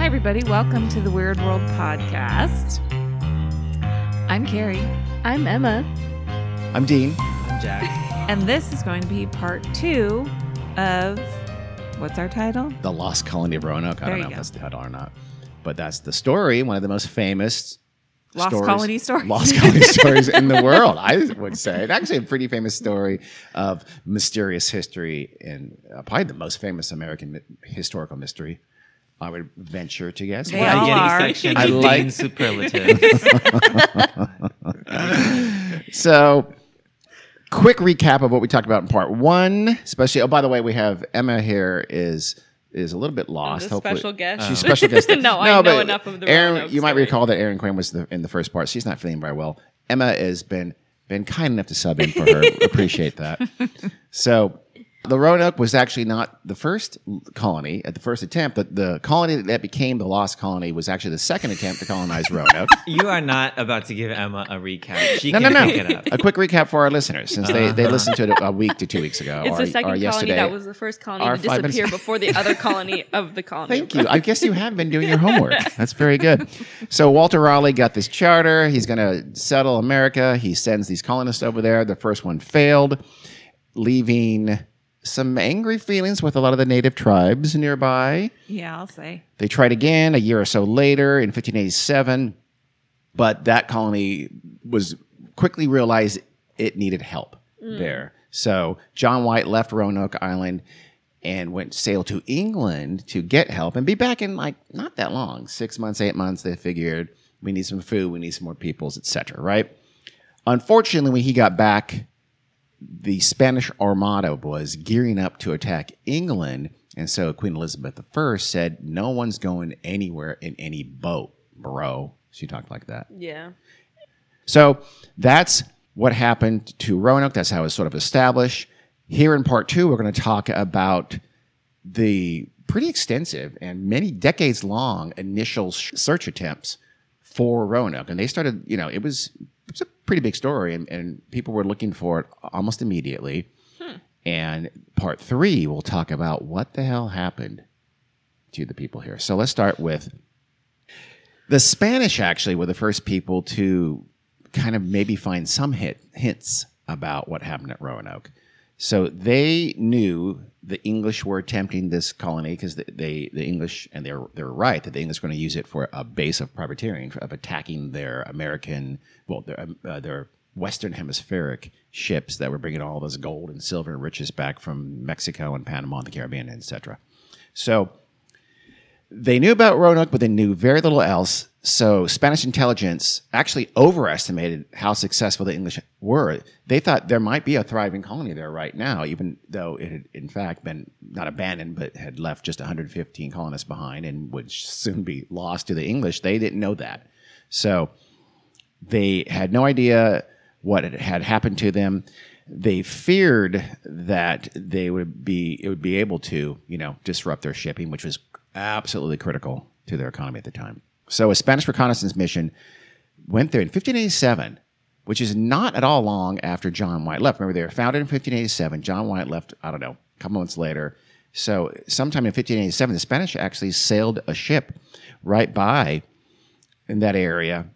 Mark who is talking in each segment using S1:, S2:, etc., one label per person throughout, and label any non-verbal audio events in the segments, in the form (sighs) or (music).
S1: Hi, everybody. Welcome to the Weird World Podcast. I'm Carrie,
S2: I'm Emma.
S3: I'm Dean.
S4: I'm Jack. (laughs)
S1: and this is going to be part two of what's our title?
S3: The Lost Colony of Roanoke. I
S1: There
S3: don't
S1: you
S3: know
S1: go.
S3: if that's the title or not. But that's the story, one of the most famous
S1: Lost Colony stories.
S3: Lost Colony stories in the world, I would say. And actually a pretty famous story of mysterious history and uh, probably the most famous American mi- historical mystery. I would venture to guess.
S1: They
S3: Well,
S1: all
S4: Getting
S1: are.
S4: section
S3: I like-
S4: superlatives. (laughs)
S3: So, quick recap of what we talked about in part one. Especially, oh, by the way, we have Emma here is is a little bit lost.
S2: the
S3: hopefully-
S2: special guest.
S3: She's special guest. (laughs)
S2: No, I know enough of the
S3: Aaron,
S2: Roanoke
S3: you might
S2: story.
S3: recall that Aaron Quinn was the, in the first part. She's not feeling very well. Emma has been been kind enough to sub in for her. (laughs) Appreciate that. So. The Roanoke was actually not the first colony at the first attempt, but the colony that became the Lost Colony was actually the second attempt to colonize Roanoke. (laughs)
S4: you are not about to give Emma a recap. She
S3: No,
S4: can
S3: no, no.
S4: pick.
S3: A quick recap for our listeners, since they, they uh-huh. listened to it a week to two weeks ago. (laughs)
S2: It's
S3: or,
S2: the second
S3: or
S2: colony that was the first colony
S3: Or
S2: to
S3: five minutes-
S2: disappear (laughs) before the other colony of the colony.
S3: Thank you. I guess you have been doing your homework. That's very good. So Walter Raleigh got this charter. He's going to settle America. He sends these colonists over there. The first one failed, leaving some angry feelings with a lot of the native tribes nearby.
S1: Yeah, I'll say.
S3: They tried again a year or so later in 1587, but that colony was quickly realized it needed help mm. there. So John White left Roanoke Island and went sail to England to get help and be back in like not that long, six months, eight months. They figured we need some food, we need some more peoples, etc. Right? Unfortunately, when he got back, the Spanish Armada was gearing up to attack England. And so Queen Elizabeth I said, No one's going anywhere in any boat, bro. She talked like that.
S2: Yeah.
S3: So that's what happened to Roanoke. That's how it was sort of established. Here in part two, we're going to talk about the pretty extensive and many decades long initial sh- search attempts for Roanoke. And they started, you know, it was, it was a pretty big story, and, and people were looking for it almost immediately. Hmm. And part three, we'll talk about what the hell happened to the people here. So let's start with the Spanish actually were the first people to kind of maybe find some hit, hints about what happened at Roanoke. So they knew the English were attempting this colony because they, the English and they're they're right that the English were going to use it for a base of privateering of attacking their American well their um, uh, their Western hemispheric ships that were bringing all this gold and silver and riches back from Mexico and Panama and the Caribbean, etc. So they knew about Roanoke, but they knew very little else. So Spanish intelligence actually overestimated how successful the English were. They thought there might be a thriving colony there right now, even though it had in fact been not abandoned, but had left just 115 colonists behind and would soon be lost to the English. They didn't know that. So they had no idea what had- happened to them. They feared that they would be it would be able to, you know, disrupt their shipping, which was absolutely critical to their economy at the time. So a Spanish reconnaissance mission went there in 1587, which is not at all long after John White left. Remember, they were founded in 1587. John White left, I don't know, a couple months later. So sometime in 1587, the Spanish actually sailed a ship right by in that area.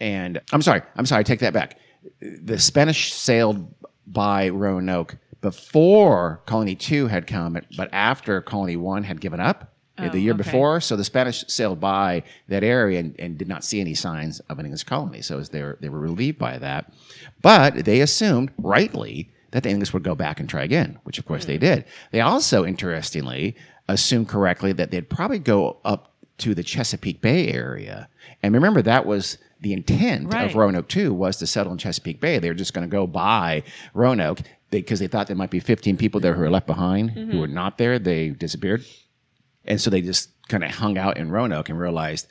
S3: And I'm sorry, I'm sorry, take that back. The Spanish sailed by Roanoke before Colony 2 had come, but after Colony 1 had given up the oh, year
S1: okay.
S3: before. So the Spanish sailed by that area and, and did not see any signs of an English colony. So was they, were, they were relieved by that. But they assumed, rightly, that the English would go back and try again, which of course they hmm. did. They also, interestingly, assumed correctly that they'd probably go up to the Chesapeake Bay area. And remember, that was the intent
S1: Right.
S3: of Roanoke too was to settle in Chesapeake Bay. They were just going to go by Roanoke because they, thought there might be 15 people there who were left behind who mm-hmm. were not there. They disappeared. And so they just kind of hung out in Roanoke and realized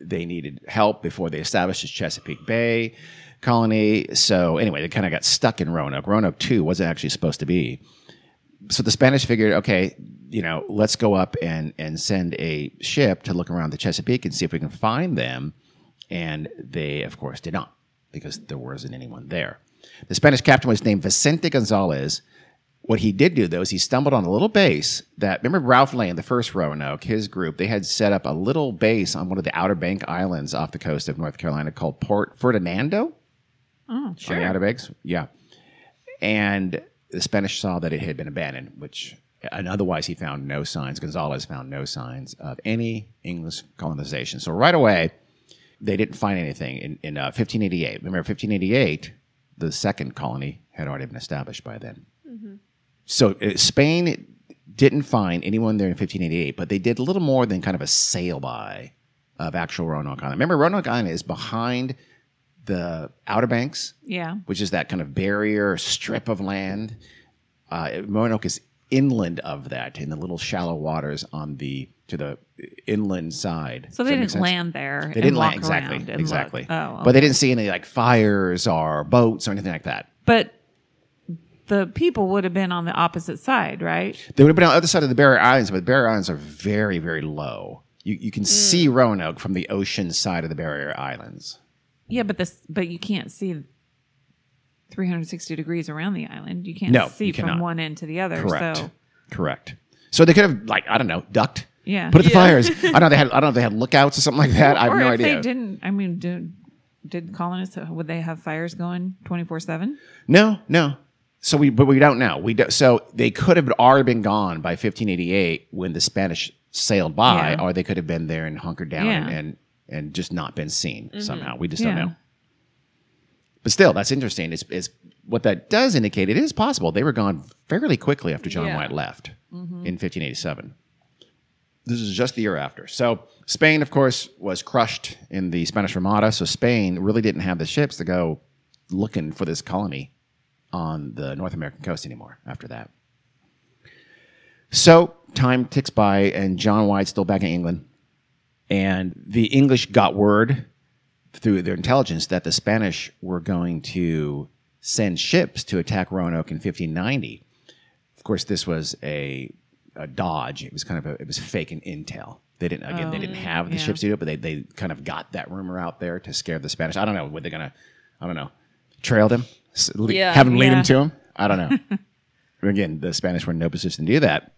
S3: they needed help before they established the Chesapeake Bay colony. So anyway, they kind of got stuck in Roanoke. Roanoke 2 wasn't actually supposed to be. So the Spanish figured, okay, you know, let's go up and, and send a ship to look around the Chesapeake and see if we can find them. And they, of course, did not because there wasn't anyone there. The Spanish captain was named Vicente Gonzalez, What he did do though is he stumbled on a little base that remember Ralph Lane, the first Roanoke, his group, they had set up a little base on one of the Outer Bank islands off the coast of North Carolina called Port Ferdinando.
S1: Oh,
S3: on the Outer Banks. Yeah. And the Spanish saw that it had been abandoned, which, and otherwise he found no signs. Gonzalez found no signs of any English colonization. So right away, they didn't find anything in, in uh, 1588. Remember, 1588, the second colony had already been established by then. So uh, Spain didn't find anyone there in 1588, but they did a little more than kind of a sail by of actual Roanoke Island. Remember, Roanoke Island is behind the Outer Banks
S1: Yeah.
S3: which is that kind of barrier strip of land. Uh, Roanoke is inland of that in the little shallow waters on the to the inland side.
S1: So they didn't
S3: sense?
S1: land there.
S3: They didn't land exactly, exactly.
S1: Look. Oh,
S3: but they didn't see any like fires or boats or anything like that.
S1: But the people would have been on the opposite side, right?
S3: They would have been on the other side of the Barrier Islands, but the Barrier Islands are very, very low. You you
S1: Mm.
S3: can see Roanoke from the ocean side of the Barrier Islands.
S1: Yeah, but this, but you can't see 360 degrees around the island. You can't
S3: No,
S1: see
S3: you
S1: from one end to the other.
S3: Correct.
S1: So
S3: Correct. So they could have like I don't know ducked.
S1: Yeah.
S3: Put the
S2: Yeah.
S3: fires. (laughs) I don't know. They had. I don't know. if They had lookouts or something like that. I have no idea.
S1: they didn't, I mean, did, did colonists would they have fires going 24 seven?
S3: No, no. So we, but we don't know. We do, so they could have already been gone by 1588 when the Spanish sailed by,
S1: Yeah.
S3: or they could have been there and hunkered down and,
S1: Yeah.
S3: and and just not been seen mm-hmm. somehow. We just don't know. But still, that's interesting. Is is what that does indicate? It is possible they were gone fairly quickly after John
S2: Yeah.
S3: White left mm-hmm. in 1587. This is just the year after. So Spain, of course, was crushed in the Spanish Armada. So Spain really didn't have the ships to go looking for this colony on the North American coast anymore after that. So time ticks by, and John White's still back in England. And the English got word through their intelligence that the Spanish were going to send ships to attack Roanoke in 1590. Of course, this was a, a dodge. It was kind of a, it was fake and intel. They didn't again. they oh, didn't have the
S1: yeah.
S3: ships to do it, but they, they kind of got that rumor out there to scare the Spanish. I don't know. Were they gonna? I don't know. Trail them,
S2: Yeah.
S3: have them lead
S1: Yeah.
S3: them to them. I don't know. (laughs) again, the Spanish were in no position to do that.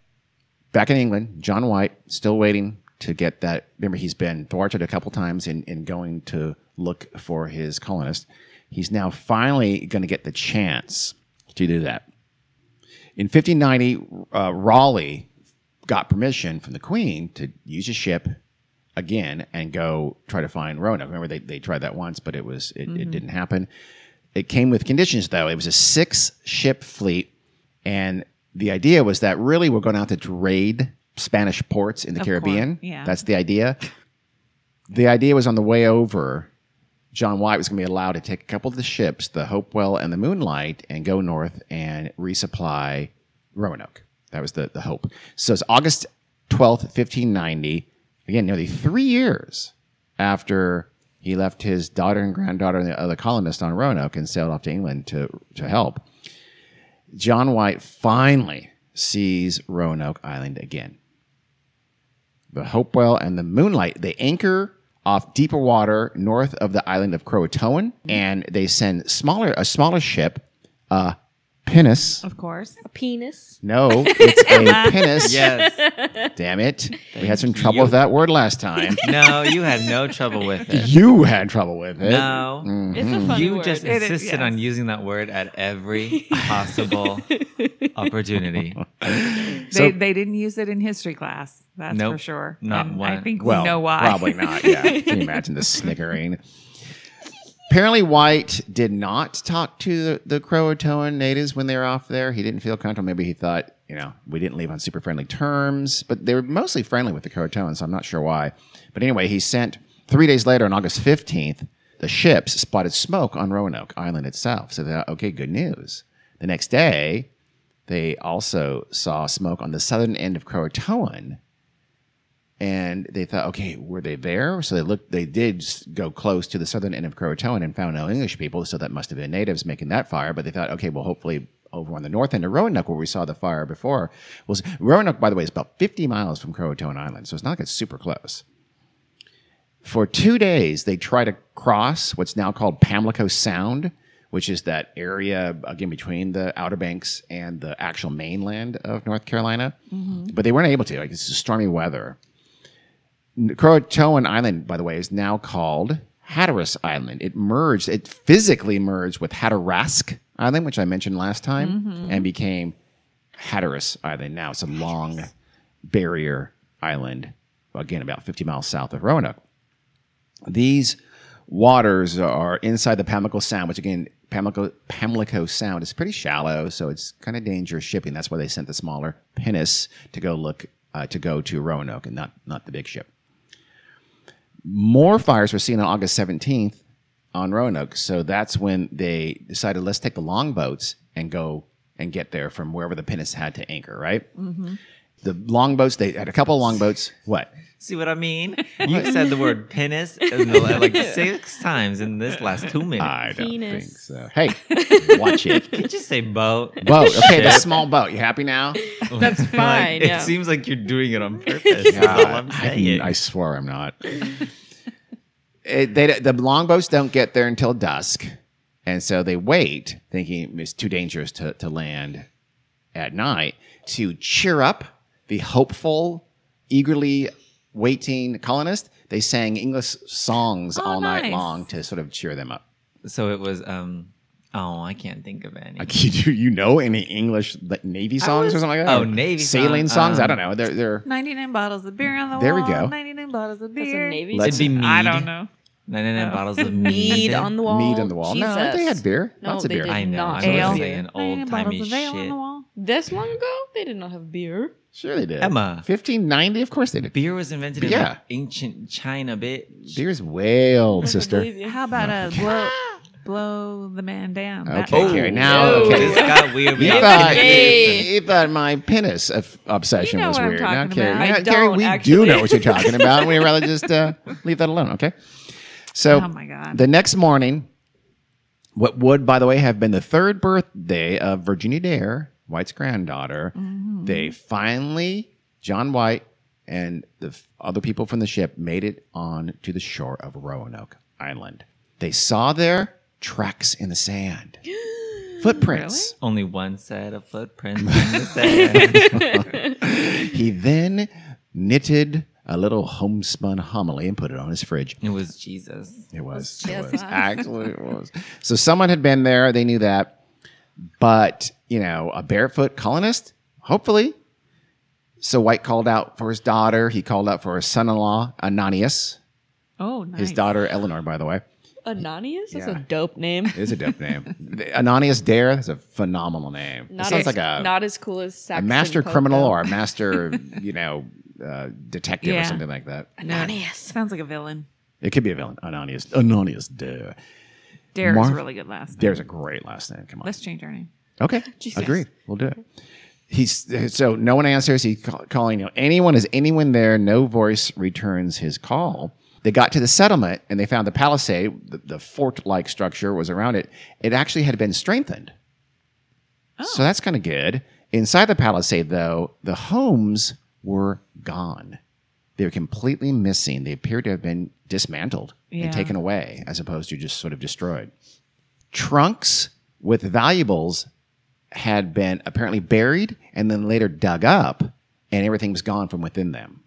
S3: Back in England, John White still waiting to get that. Remember, he's been thwarted a couple times in, in going to look for his colonist. He's now finally going to get the chance to do that. In 1590, uh, Raleigh got permission from the Queen to use a ship again and go try to find Roanoke. Remember, they, they tried that once, but it was it, it didn't happen. It came with conditions, though. It was a six ship fleet, and the idea was that really we're going out to raid Spanish ports in the
S1: Of
S3: Caribbean.
S1: course, yeah.
S3: That's the idea. The idea was on the way over, John White was going to be allowed to take a couple of the ships, the Hopewell and the Moonlight, and go north and resupply Roanoke. That was the, the hope. So it's August 12th, 1590. Again, nearly three years after he left his daughter and granddaughter and the other colonists on Roanoke and sailed off to England to, to help. John White finally sees Roanoke Island again. The Hopewell and the Moonlight, they anchor off deeper water north of the island of Croatoan, and they send smaller a smaller ship, uh, pinnace.
S1: Of course.
S2: A penis.
S3: No, (laughs) it's a penis.
S4: Yes.
S3: Damn it. We had some trouble
S4: you.
S3: with that word last time. (laughs)
S4: No, you had no trouble with it.
S3: you had trouble with it.
S4: No.
S2: It's a mm-hmm. funny
S4: You
S2: word.
S4: just
S1: It is,
S4: insisted on
S1: yes.
S4: using that word at every (laughs) possible opportunity.
S1: They, they didn't use it in history class. That's
S4: Nope,
S1: for sure.
S4: not
S1: And
S4: one.
S1: I think
S3: Well,
S1: we know why.
S3: Probably not. Yeah. Can you imagine the snickering? Apparently, White did not talk to the, the Croatoan natives when they were off there. He didn't feel comfortable. Maybe he thought, you know, we didn't leave on super friendly terms, but they were mostly friendly with the Croatoans, so I'm not sure why. But anyway, he sent three days later on August 15th, the ships spotted smoke on Roanoke Island itself. So they thought, okay, good news. The next day, they also saw smoke on the southern end of Croatoan and they thought, okay, were they there? So they looked. They did go close to the southern end of Croatoan and found no English people. So that must have been natives making that fire. But they thought, okay, well, hopefully over on the north end of Roanoke, where we saw the fire before, was Roanoke. By the way, is about fifty miles from Croatoan Island, so it's not like it's super close. For two days, they tried to cross what's now called Pamlico Sound, which is that area again between the Outer Banks and the actual mainland of North Carolina. Mm-hmm. But they weren't able to. Like it's stormy weather. Croatoan Island, by the way, is now called Hatteras Island. It merged, it physically merged with Hatarask Island, which I mentioned last time, and became Hatteras Island. Now it's a long barrier island, again, about 50 miles south of Roanoke. These waters are inside the Pamlico Sound, which again, Pamlico, Pamlico Sound is pretty shallow, so it's kind of dangerous shipping. That's why they sent the smaller pinnace to go look uh, to go to Roanoke and not not the big ship. More fires were seen on August 17th on Roanoke, so that's when they decided let's take the longboats and go and get there from wherever the pinnace had to anchor. Right. Mm-hmm. The longboats, they had a couple of longboats. (laughs) What?
S4: See what I mean? (laughs) You said the word penis in the, like (laughs) six times in this last two minutes.
S3: I don't
S2: Penis.
S3: think so. Hey, watch it.
S4: Can you just say boat?
S3: Boat. Okay, the small boat. You happy now?
S2: That's
S4: Like,
S2: fine.
S4: It seems like you're doing it on purpose. That's all I'm
S3: I. I swear I'm not. It- eh, they, the longboats don't get there until dusk, and so they wait, thinking it's too dangerous to, to land at night to cheer up the hopeful, eagerly waiting colonists. They sang English songs
S1: Oh,
S3: all night long to sort of cheer them up.
S4: so it was. um Oh, I can't think of any.
S3: Like, (laughs) you, do you know any English like, Navy songs or something like that?
S4: Oh, Navy
S3: sailing
S4: song,
S3: songs. I
S4: um,
S3: don't know. They're they're
S1: 99 bottles of beer on the wall.
S3: There we go.
S1: 99 bottles of
S2: That's
S1: beer.
S2: a Navy.
S3: Let's-
S4: It'd be mead.
S1: I don't know.
S4: 99
S1: No.
S4: bottles of
S2: mead
S4: mead
S2: on the wall.
S3: Mead on the wall. No, they had beer.
S2: No,
S3: Lots of
S2: they
S3: beer.
S2: did
S4: I know.
S2: not.
S4: I'm
S1: Ale.
S4: saying old
S1: bottles
S4: timey
S1: of ale on
S4: shit.
S1: The.
S2: This long ago, they did not have beer.
S3: Sure they did.
S4: Emma.
S3: 1590, of course they did.
S4: Beer was invented in
S3: Yeah.
S4: like ancient China, bitch.
S3: Beer's way old, sister.
S2: believe you.
S1: How about a blow, (laughs) blow the man down? That
S3: Okay,
S1: one.
S3: Carrie. Now,
S2: no.
S3: okay.
S4: This got weird. We (laughs)
S3: You
S4: have
S3: thought,
S2: Hey.
S3: you thought my penis of- obsession
S1: You know
S3: was
S1: what I'm
S3: weird.
S1: talking
S3: now, Carrie,
S1: about.
S3: now,
S2: I
S3: Carrie,
S2: don't,
S3: we do
S2: actually.
S3: know what you're talking about. (laughs) We'd rather just uh, leave that alone, okay? So,
S1: Oh, my God.
S3: the next morning, what would, by the way, have been the third birthday of Virginia Dare, White's granddaughter,
S1: Mm-hmm.
S3: they finally, John White and the f- other people from the ship made it on to the shore of Roanoke Island. They saw their tracks in the sand, (gasps) footprints.
S4: Only one set of footprints in the (laughs) sand.
S3: He then knitted a little homespun homily and put it on his fridge.
S4: It was Jesus.
S3: It was.
S2: Yes,
S3: It was. Actually, it was. So someone had been there. They knew that. But, you know, a barefoot colonist, hopefully. So White called out for his daughter. He called out for his son in law, Ananias.
S1: Oh, nice.
S3: His daughter, Eleanor, by the way.
S2: Ananias? That's
S3: Yeah.
S2: a dope name.
S3: It is a dope name. Ananias Dare, that's a phenomenal name. It
S2: Not
S3: sounds
S2: as,
S3: like a,
S2: not as cool as
S3: a
S2: Saxon
S3: master
S2: Pope,
S3: criminal
S2: though.
S3: or a master, (laughs) you know, uh, detective or
S1: Yeah.
S3: something like that.
S1: No,
S2: Ananias.
S1: Sounds like a villain.
S3: It could be a villain. Ananias. Ananias Dare.
S1: Dare's
S3: Mar-
S1: a really good last name.
S3: Dare's a great last name. Come on.
S1: Let's change our name.
S3: Okay,
S2: Jesus.
S3: agreed. We'll do it. He's so no one answers. He's calling. You know, anyone is anyone there? No voice returns his call. They got to the settlement and they found the palisade, the, the fort-like structure was around it. It actually had been strengthened. Oh. So that's kind of good. Inside the palisade, though, the homes were gone. They were completely missing. They appeared to have been dismantled
S1: Yeah.
S3: and taken away, as opposed to just sort of destroyed. Trunks with valuables had been apparently buried and then later dug up, and everything was gone from within them,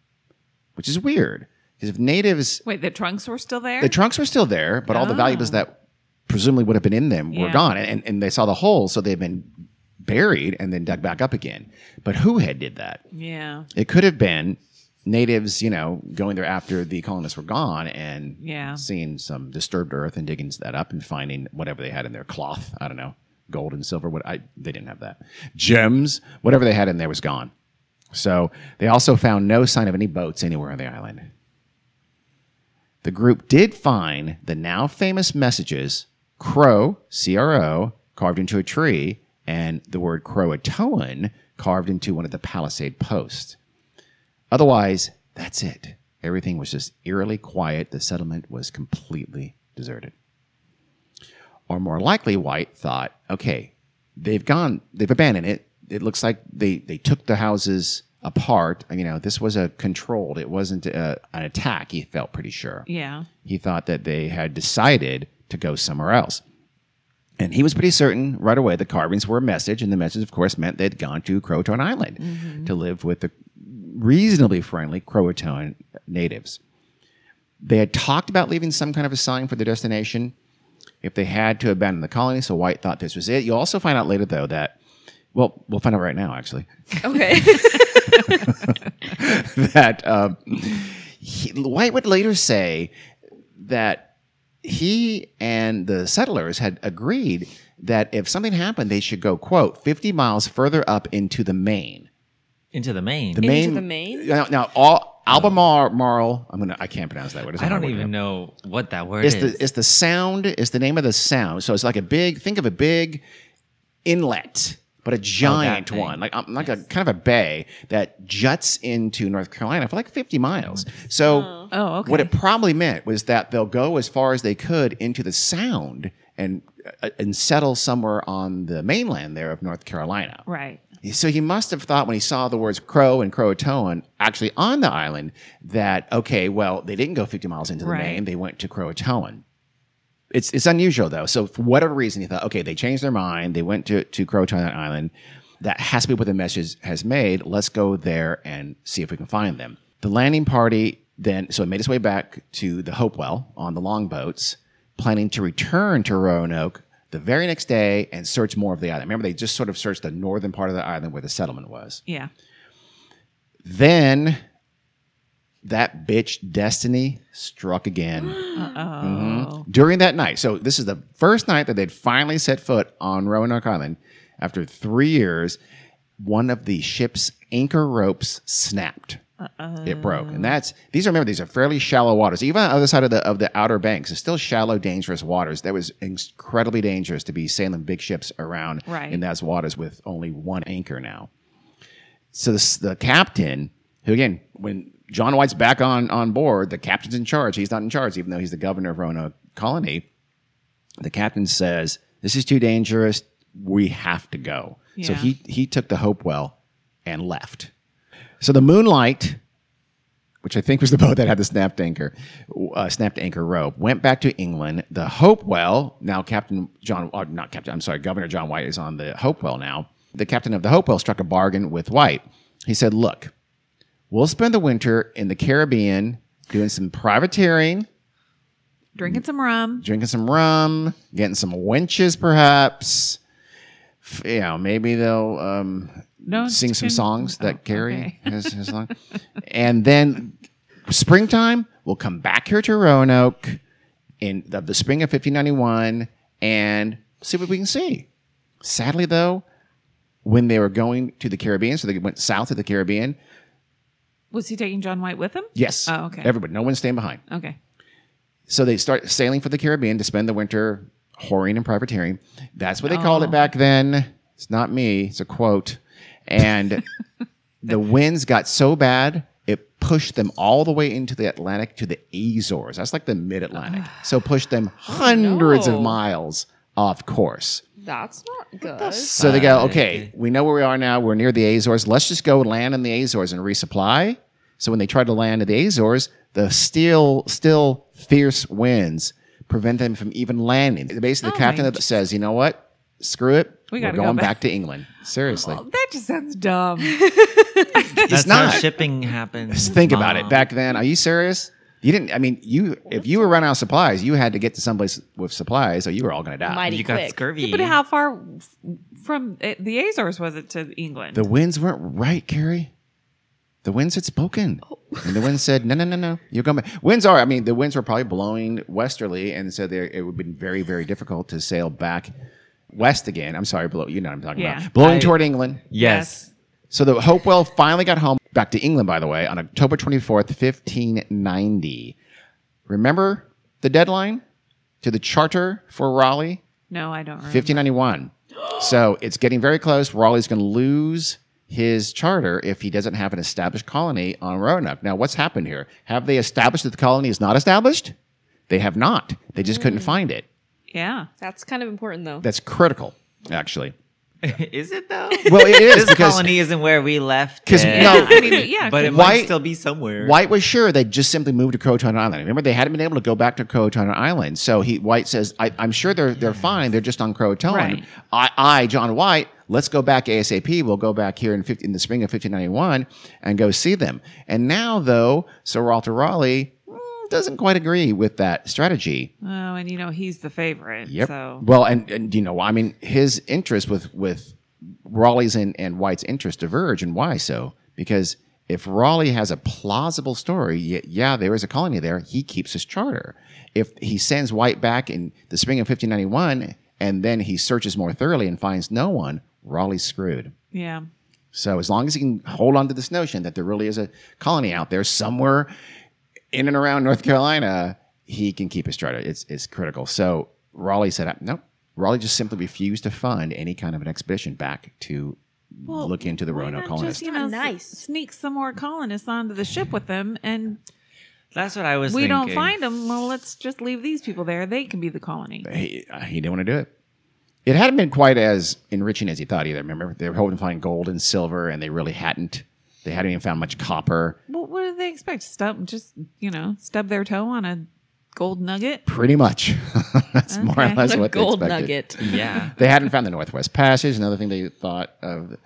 S3: which is weird. Because if natives,
S1: Wait, the trunks were still there?
S3: the trunks were still there, but all the valuables oh. that presumably would have been in them were
S1: Yeah.
S3: gone, and, and they saw the holes, so they've been buried and then dug back up again. But who had did that?
S1: yeah.
S3: It could have been natives, you know, going there after the colonists were gone and
S1: Yeah.
S3: seeing some disturbed earth and digging that up and finding whatever they had in their cloth. I don't know, gold and silver. What I they didn't have that. Gems, whatever they had in there was gone. So they also found no sign of any boats anywhere on the island. The group did find the now famous messages Crow, C R O, carved into a tree, and the word Croatoan carved into one of the palisade posts. Otherwise, that's it. Everything was just eerily quiet. The settlement was completely deserted. Or more likely, White thought, okay, they've gone, they've abandoned it. It looks like they, they took the houses apart. You know, this was a controlled, it wasn't a, an attack, he felt pretty sure
S1: Yeah.
S3: he thought that they had decided to go somewhere else. And he was pretty certain right away the carvings were a message, and the message, of course, meant they'd gone to Croatoan Island mm-hmm. to live with the reasonably friendly Croatoan natives. They had talked about leaving some kind of a sign for their destination if they had to abandon the colony. So White thought this was it. You'll also find out later, though, that, well, we'll find out right now, actually,
S2: Okay. (laughs) (laughs)
S3: that um, he, White would later say that he and the settlers had agreed that if something happened, they should go, quote, 50 miles further up into the Maine.
S4: Into the main.
S3: The
S2: Into
S3: Maine.
S2: the Maine?
S3: Now, now all, Albemarle, I'm gonna, I can't pronounce that word. It's
S4: I
S3: a hard
S4: don't
S3: word.
S4: even know what that word
S3: It's
S4: is.
S3: the, it's the sound, it's the name of the sound. So it's like a big, think of a big inlet, but a giant
S4: thing.
S3: one, like, um, like a kind of a bay that juts into North Carolina for like 50 miles. So
S1: Oh, okay.
S3: what it probably meant was that they'll go as far as they could into the sound and, uh, and settle somewhere on the mainland there of North Carolina.
S1: right.
S3: So he must have thought when he saw the words crow and Croatoan actually on the island that, okay, well, they didn't go 50 miles into the
S1: Right.
S3: main, they went to Croatoan. It's, it's unusual though. So for whatever reason, he thought, okay, they changed their mind. They went to, to Croatoan Island. That has to be what the message has made. Let's go there and see if we can find them. The landing party then, so it made its way back to the Hopewell on the longboats, planning to return to Roanoke the very next day and search more of the island. Remember, they just sort of searched the northern part of the island where the settlement was.
S1: Yeah.
S3: Then that bitch Destiny struck again (gasps)
S1: Oh.
S3: during that night. So this is the first night that they'd finally set foot on Roanoke Island after three years. One of the ship's anchor ropes snapped. It broke, and that's these are remember these are fairly shallow waters. Even on the other side of the of the outer banks, it's still shallow, dangerous waters. That was incredibly dangerous to be sailing big ships around
S1: Right.
S3: in those waters with only one anchor now. So this, the captain, who again, when John White's back on on board, the captain's in charge. He's not in charge, even though he's the governor of Roanoke Colony. The captain says, "This is too dangerous. We have to go." So he he took the Hopewell and left. So the Moonlight, which I think was the (laughs) boat that had the snapped anchor, uh, snapped anchor rope, went back to England. The Hopewell, now Captain John, uh, not Captain, I'm sorry, Governor John White is on the Hopewell now. The captain of the Hopewell struck a bargain with White. He said, "Look, we'll spend the winter in the Caribbean doing some privateering."
S1: Drinking some rum.
S3: drinking some rum, getting some wenches, perhaps. You know, maybe they'll um,
S1: No,
S3: sing some songs
S1: oh,
S3: that Carrie
S1: okay. (laughs)
S3: has, has sung. and then springtime, we'll come back here to Roanoke in the, the spring of 1591 and see what we can see. Sadly, though, when they were going to the Caribbean, so they went south to the Caribbean,
S1: Was he taking John White with him?
S3: yes,
S1: Oh, okay.
S3: everybody, no one's staying behind.
S1: Okay.
S3: So they start sailing for the Caribbean to spend the winter whoring and privateering. That's what they called it oh. back then. It's not me, it's a quote. And (laughs) the winds got so bad, it pushed them all the way into the Atlantic to the Azores. That's like the mid Atlantic. (sighs) so pushed them oh, hundreds of
S2: no.
S3: miles off course.
S2: That's not good.
S3: So they go, okay, we know where we are now. We're near the Azores. Let's just go land in the Azores and resupply. So when they tried to land in the Azores, the still, still fierce winds prevent them from even landing. Basically, the
S1: Oh
S3: captain
S1: my
S3: that says, you know what? Screw it.
S1: We
S3: We are
S1: gotta go
S3: going
S1: back."
S3: back to England. Seriously.
S1: Oh, that just sounds dumb. (laughs)
S4: That's
S3: not.
S4: how shipping happens.
S3: Just think about it.
S4: Mom.
S3: Back then, are you serious? You didn't. I mean, you if you were running out of supplies, you had to get to someplace with supplies, or you were all going to die.
S2: Mighty
S4: You got
S2: quick.
S4: scurvy.
S1: but how far f- from uh, the Azores was it to England?
S3: The winds weren't right, Carrie. The winds had spoken. Oh. And the wind said, no, no, no, no. You're going back. Winds are, I mean, the winds were probably blowing westerly, and so there, it would have been very, very difficult to sail back west again. I'm sorry, blow, you know what I'm talking
S1: Yeah.
S3: about. Blowing
S4: I-
S3: toward England.
S4: Yes.
S3: So the Hopewell finally got home, back to England, by the way, on October 24th, 1590. Remember the deadline to the charter for Raleigh?
S1: no, I don't remember.
S3: 1591. So it's getting very close. Raleigh's going to lose his charter if he doesn't have an established colony on Roanoke. Now, what's happened here? Have they established that the colony is not established? They have not. They just couldn't mm. find it.
S1: Yeah.
S2: That's kind of important though.
S3: That's critical, actually. (laughs)
S4: is it though?
S3: Well, it is (laughs)
S4: this
S3: because
S4: colony isn't where we left. Because
S3: no, (laughs)
S1: I mean, yeah,
S4: but it
S3: White-
S4: might still be somewhere.
S3: White was sure they'd just simply moved to Croatoan Island. Remember, they hadn't been able to go back to Croatoan Island. So he White says, I, "I'm sure they're they're fine. They're just on Croatoan."
S1: Right.
S3: I, I, John White, let's go back ASAP. We'll go back here in 50, in the spring of 1591 and go see them. And now, though, Sir Walter Raleigh mm, doesn't quite agree with that strategy.
S1: Oh, and you know he's the favorite.
S3: Yep.
S1: So
S3: Well, and, and you know, I mean, his interest with with Raleigh's and, and White's interest diverge, and why so? Because if Raleigh has a plausible story, yeah, there is a colony there. He keeps his charter. If he sends White back in the spring of 1591, and then he searches more thoroughly and finds no one, Raleigh's screwed.
S1: yeah,
S3: So as long as he can hold on to this notion that there really is a colony out there somewhere in and around North Carolina, he can keep his charter. It's it's critical. So Raleigh said, nope. Raleigh just simply refused to fund any kind of an expedition back to
S1: well,
S3: look into the Roanoke
S1: not
S3: colonists.
S1: Just, you know,
S2: nice.
S1: sneak some more colonists onto the ship with them, and
S4: That's what I was.
S1: we don't find them. Well, let's just leave these people there. They can be the colony.
S3: he, he didn't want to do it. It hadn't been quite as enriching as he thought either. Remember, they were hoping to find gold and silver, and they really hadn't. They hadn't even found much copper.
S1: Well, what did they expect? Stub, just you know, stub their toe on a gold nugget.
S3: Pretty much. (laughs) That's more or less
S2: The
S3: what
S2: gold
S3: they expected.
S2: A gold nugget.
S4: Yeah. (laughs)
S3: They hadn't found the Northwest Passage. Another thing they thought of,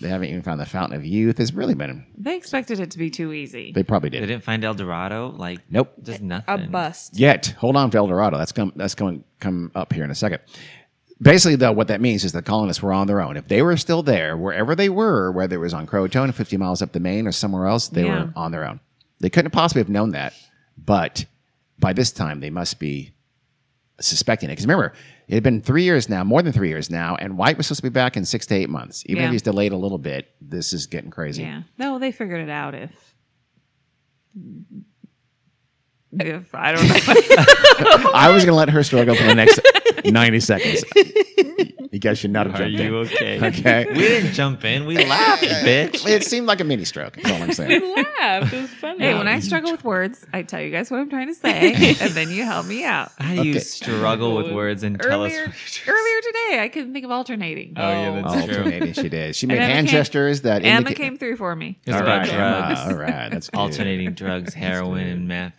S3: they haven't even found the Fountain of Youth. Has really been.
S1: They expected it to be too easy.
S3: They probably did.
S4: They
S3: did.
S4: didn't find El Dorado. Like
S3: Nope.
S4: just nothing.
S2: A
S4: nothing.
S2: bust.
S3: Yet, hold on, to El Dorado. That's come. That's going come up here in a second. Basically, though, what that means is the colonists were on their own. If they were still there, wherever they were, whether it was on Croatoan, 50 miles up the Main, or somewhere else, they
S1: Yeah.
S3: were on their own. They couldn't possibly have known that, but by this time, they must be suspecting it. Because remember, it had been three years now, more than three years now, and White was supposed to be back in six to eight months. Even if he's delayed a little bit, this is getting crazy.
S1: Yeah. No, they figured it out. If if I don't know. (laughs)
S3: I was going to let her struggle for the next 90 (laughs) seconds. You guys should not have
S4: Are
S3: jumped in.
S4: you okay?
S3: Okay.
S4: We didn't jump in. We laughed, (laughs) bitch.
S3: It seemed like a mini stroke. That's all I'm saying.
S2: We laughed. It was funny.
S1: hey, when I struggle with words, I tell you guys what I'm trying to say, (laughs) and then you help me out.
S4: How do you
S3: Okay.
S4: struggle with words and tell us?
S1: earlier today, I couldn't think of alternating,
S4: Oh yeah, that's true.
S3: Alternating, she did. She made
S1: Emma
S3: hand
S1: came-
S3: gestures that
S1: Emma
S3: indicate-
S1: came through for me.
S4: It's
S3: All
S4: about
S3: right, Emma.
S4: drugs,
S3: All right, that's good.
S4: alternating drugs, heroin, and meth.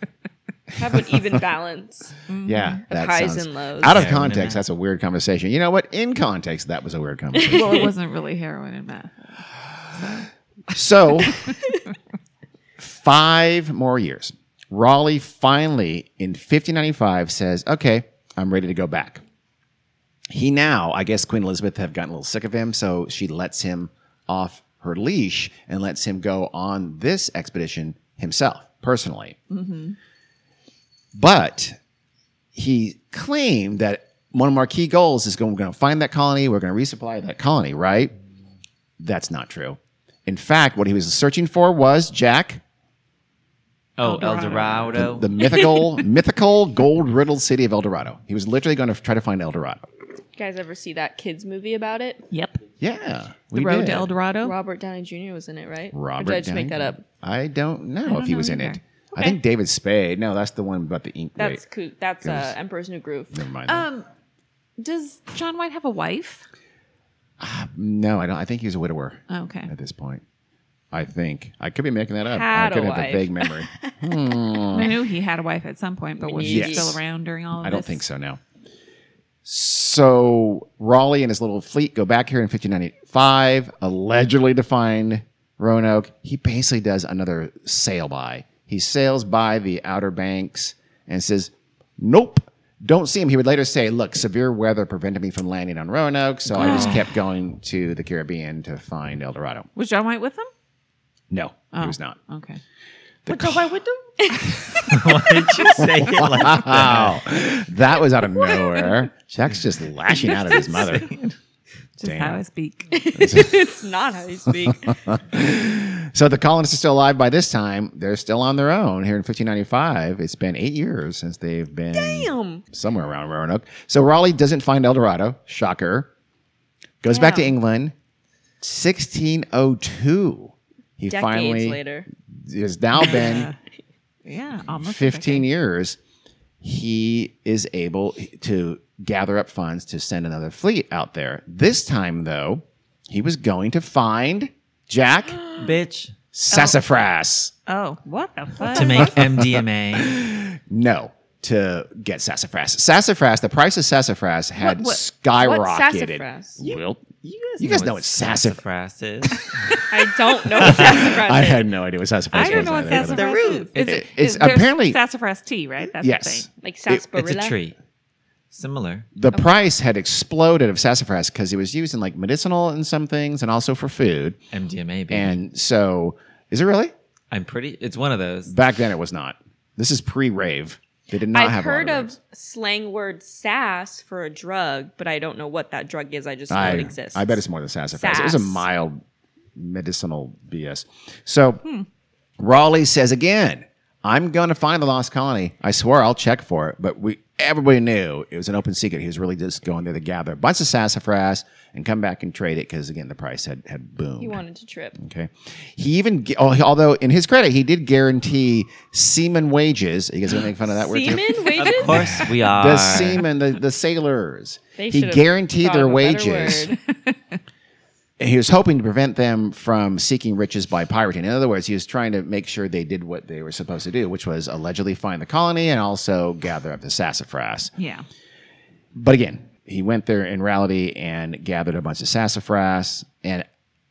S2: Have an even balance. Mm-hmm.
S3: Yeah, that
S2: highs
S3: sounds-
S2: and lows.
S3: Out of
S4: Heroin
S3: context, that's a weird conversation. You know what? In context, that was a weird conversation.
S1: Well, it wasn't really heroin and meth.
S3: so, five more years. Raleigh finally, in 1595, says, "Okay, I'm ready to go back." He now, I guess, Queen Elizabeth have gotten a little sick of him, so she lets him off her leash and lets him go on this expedition himself, personally. Mm-hmm. But he claimed that one of our key goals is going, we're going to find that colony, we're going to resupply that colony, right? That's not true. In fact, what he was searching for was Jack,
S4: Oh, El
S1: Dorado.
S4: Dorado.
S3: the mythical, (laughs) mythical gold riddled city of El Dorado. He was literally going to try to find El Dorado.
S2: You guys ever see that kids movie about it?
S1: Yep.
S3: Yeah,
S1: The
S3: we
S1: Road
S3: did.
S1: to El Dorado.
S2: Robert Downey Jr. was in it, right? or
S3: Robert
S2: did I just make that up?
S3: I don't know
S1: don't
S3: if he
S1: know
S3: was in
S1: either.
S3: it. I think David Spade. No, that's the one about the Inca.
S2: That's cool. That's uh, Emperor's New Groove.
S3: never mind.
S1: Um, does John White have a wife?
S3: no, I don't. I think he's a widower
S1: Okay.
S3: at this point. I think I could be making that up.
S2: Had
S3: I could have a vague memory. (laughs)
S1: I knew he had a wife at some point, but was she
S3: Yes.
S1: still around during all of
S3: I
S1: this?
S3: don't think so now. So Raleigh and his little fleet go back here in 1595, allegedly to find Roanoke. He basically does another sail by. He sails by the Outer Banks and says, "Nope, don't see him." He would later say, "Look, severe weather prevented me from landing on Roanoke, so I just oh. kept going to the Caribbean to find El Dorado."
S1: Was John White with them?
S3: No, he
S1: Oh.
S3: was not.
S1: Okay.
S2: What John White with them? (laughs)
S4: Why did you say it like that?
S3: Wow, that was out of nowhere. Jack's just lashing out at his mother. (laughs)
S1: Just
S3: Damn.
S1: how I speak. (laughs) (laughs)
S2: it's not how you speak. (laughs)
S3: So the colonists are still alive by this time. They're still on their own here in 1595. It's been eight years since they've been
S2: Damn.
S3: somewhere around Roanoke. So Raleigh doesn't find El Dorado. Shocker. Goes back to England. 1602. He
S2: Decades
S3: finally
S2: later.
S3: has now been
S1: yeah, almost
S3: 15 years. He is able to gather up funds to send another fleet out there. This time, though, he was going to find Jack (gasps)
S4: Bitch.
S3: Sassafras.
S1: Oh, what the fuck?
S4: To make MDMA. (laughs)
S3: No, to get sassafras. Sassafras, the price of sassafras had
S1: What- what-
S3: skyrocketed.
S2: what's sassafras?
S3: Well,
S4: You guys,
S3: You guys know what
S4: sassafras is. (laughs)
S2: I don't know what (laughs) sassafras
S3: I
S2: is.
S3: had no idea what sassafras
S1: I don't
S3: was
S1: know what
S3: either.
S1: sassafras
S2: root.
S1: is.
S3: It-
S1: Is
S3: it-
S1: it,
S3: it's
S1: there's
S3: apparently-
S1: sassafras tea, right? That's
S3: Yes.
S1: the thing.
S2: Like
S3: It-
S2: sarsaparilla.
S4: It's a tree. Similar.
S3: The price had exploded of sassafras because it was used in like medicinal and some things and also for food.
S4: MDMA, baby.
S3: And so, is it really?
S4: I'm pretty. It's one of those.
S3: Back then, it was not. This is pre-rave. They did not
S2: I've
S3: have.
S2: heard of slang word sass for a drug, but I don't know what that drug is. I just know
S3: I,
S2: it exists.
S3: I bet it's more than sassafras. It was a mild medicinal BS. So Raleigh says again, I'm going to find the lost colony. I swear I'll check for it. But we everybody knew it was an open secret. He was really just going there to gather a bunch of sassafras and come back and trade it because again the price had had boomed.
S2: He wanted to trip.
S3: Okay. He even, oh, although in his credit, he did guarantee seaman wages. You guys going to make fun of that word too?
S2: Semen (laughs) wages?
S4: Of course we are.
S3: The seamen, the, the sailors.
S2: They
S3: he
S2: should've
S3: guaranteed
S2: thought
S3: their
S2: of a better
S3: wages. (laughs)
S2: word.
S3: he was hoping to prevent them from seeking riches by pirating. In other words, he was trying to make sure they did what they were supposed to do, which was allegedly find the colony and also gather up the sassafras.
S1: Yeah.
S3: But again, he went there in reality and gathered a bunch of sassafras. And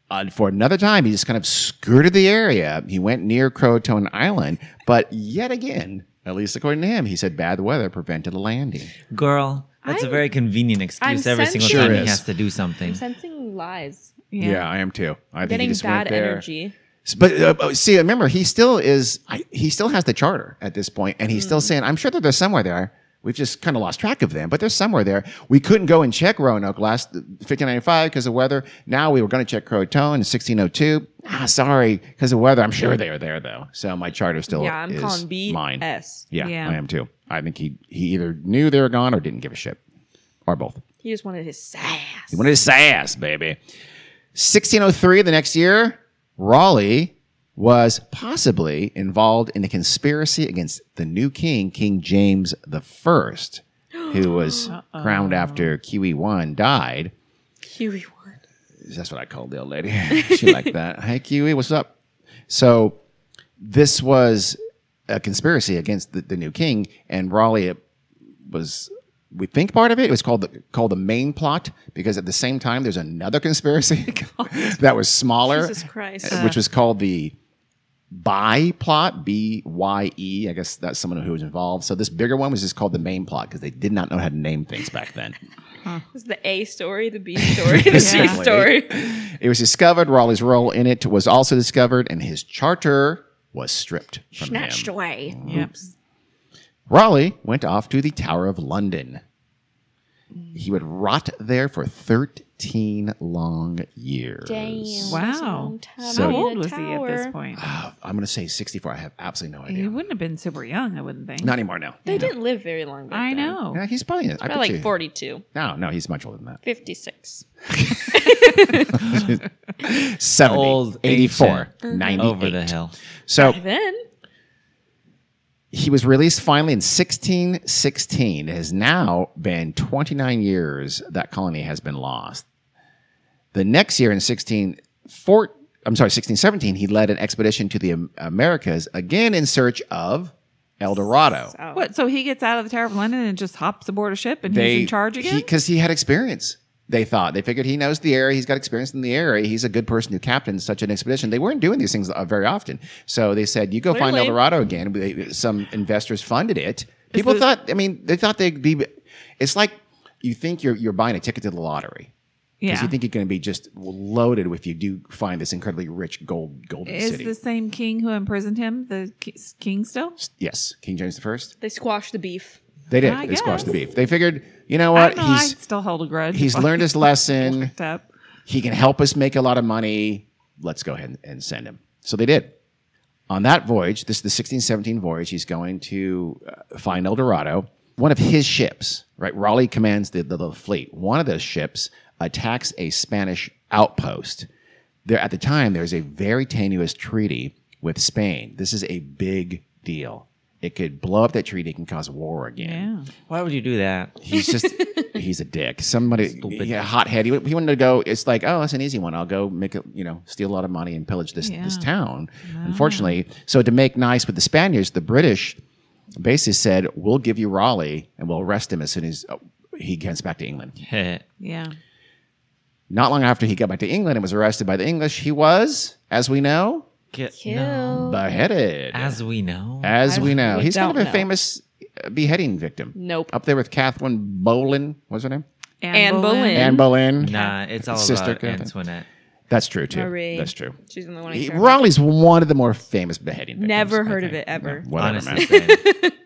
S3: uh, for another time, he just kind of skirted the area. He went near Croatoan Island. But yet again, at least according to him, he said bad weather prevented a landing.
S4: Girl, that's a
S2: I'm-
S4: very convenient excuse
S2: I'm
S4: every single time
S3: Sure
S4: he has to do something.
S2: I'm sensing lies.
S1: Yeah.
S3: I am too. I think he
S2: Getting
S3: just
S2: bad
S3: went there.
S2: energy.
S3: But uh, uh, see, remember, he still is. I, he still has the charter at this point, and he's still
S2: Hmm.
S3: saying, "I'm sure that they're somewhere there." We've just kind of lost track of them, but they're somewhere there. We couldn't go and check Roanoke last 1595 because of weather. Now we were going to check Croatoan in 1602. Ah, sorry, because of weather. I'm sure they are there though. So my charter still
S2: Yeah, I'm
S3: is
S2: calling B
S3: mine.
S2: S.
S3: Yeah,
S1: Yeah.
S3: I am too. I think he he either knew they were gone or didn't give a shit, or both.
S2: He just wanted his sass.
S3: He wanted his sass, baby. 1603, the next year, Raleigh was possibly involved in a conspiracy against the new king, King James I, who was (gasps) crowned after QE1 died.
S2: Huey one.
S3: That's what I called the old lady. (laughs) she liked that. Hey, QE, what's up? So this was a conspiracy against the, the new king, and Raleigh was we think part of it. It was called the called the main plot because at the same time there's another conspiracy (laughs) (laughs) that was smaller,
S2: Jesus Christ.
S3: uh, which was called the by plot, B Y E. I guess that's someone who was involved. So this bigger one was just called the main plot because they did not know how to name things back then.
S2: This is the A story, the B (laughs) story, the C
S1: Yeah.
S2: story.
S3: It was discovered. Raleigh's role in it was also discovered, and his charter was stripped from
S2: Snatched
S3: him.
S2: away.
S1: Yep.
S3: Raleigh went off to the Tower of London. He would rot there for 13 long years.
S2: Damn.
S1: Wow.
S2: long
S3: So-
S1: How old was he at this point?
S3: Ah, I'm going to say 64. I have absolutely no idea.
S1: He
S3: idea.
S1: wouldn't have been super young, I wouldn't think.
S3: Not anymore now.
S2: They didn't live very long. Back
S1: I
S2: then.
S1: know.
S3: Yeah, he's probably, I bet
S2: About like
S3: you-
S2: 42,
S3: No, no, he's much older than that.
S2: 56. (laughs)
S3: 70,
S4: Old,
S3: 84,
S2: Mm-hmm.
S3: 98.
S4: Over the hill.
S3: So
S2: Then
S3: he was released finally in 1616. It has now been 29 years that colony has been lost. The next year in 1614, I'm sorry, 1617, he led an expedition to the Americas again in search of El Dorado.
S2: oh,
S1: What? So he gets out of the Tower of London and just hops aboard a ship and he's in charge again?
S3: Because he, had experience. They thought they figured he knows the area. He's got experience in the area. He's a good person to captain such an expedition. They weren't doing these things uh, very often, so they said, "You go find El Dorado again." Some investors funded it. People
S1: this-
S3: thought. I mean, they thought they'd be. It's like you think you're you're buying a ticket to the lottery because
S1: yeah.
S3: you think you're going to be just loaded if you do find this incredibly rich gold golden
S1: Is
S3: city.
S1: the same king who imprisoned him the king still?
S3: yes, King James the First.
S2: they squashed the beef.
S3: They did.
S1: I
S3: they squashed the
S1: guess.
S3: beef. They figured, you know
S1: I
S3: what?
S1: don't know. I
S3: He's
S1: still hold a grudge.
S3: he's learned his (laughs) lesson.
S1: Fucked up.
S3: he can help us make a lot of money. Let's go ahead and, and send him. So they did. On that voyage, this is the 1617 voyage, he's going to uh, find El Dorado. One of his ships, right? Raleigh commands the, the, the fleet. One of those ships attacks a Spanish outpost. There, at the time, there's a very tenuous treaty with Spain. This is a big deal. It could blow up that tree. and It can cause war again.
S1: Yeah.
S4: Why would you do that?
S3: He's just (laughs) he's a dick. Somebody
S4: Stupid.
S3: yeah, hothead. He, he wanted to go. It's like oh, that's an easy one. I'll go make it. You know, steal a lot of money and pillage this this
S1: Yeah.
S3: town. Unfortunately, so to make nice with the Spaniards, the British basically said, "We'll give you Raleigh and we'll arrest him as soon as." oh, he gets back to England. (laughs)
S1: Yeah.
S3: Not long after he got back to England and was arrested by the English, he was, as we know,
S4: Get,
S2: Kill.
S3: beheaded.
S4: As we know.
S3: As we know,
S2: we
S3: he's kind of
S2: don't
S3: a
S2: know.
S3: famous uh, beheading victim.
S2: Nope.
S3: Up there with Catherine Boleyn. What's her name?
S2: Anne Boleyn.
S3: Anne Boleyn.
S4: Nah, it's all
S3: Sister
S4: about
S3: Catherine.
S4: Antoinette.
S3: That's true too.
S2: Marie.
S3: That's true.
S2: She's the only one I
S3: He,
S2: care about.
S3: Raleigh's one of the more famous beheading victims.
S2: Never
S3: I
S2: heard of
S3: think.
S2: it ever.
S3: Whatever,
S4: Honestly, same. (laughs)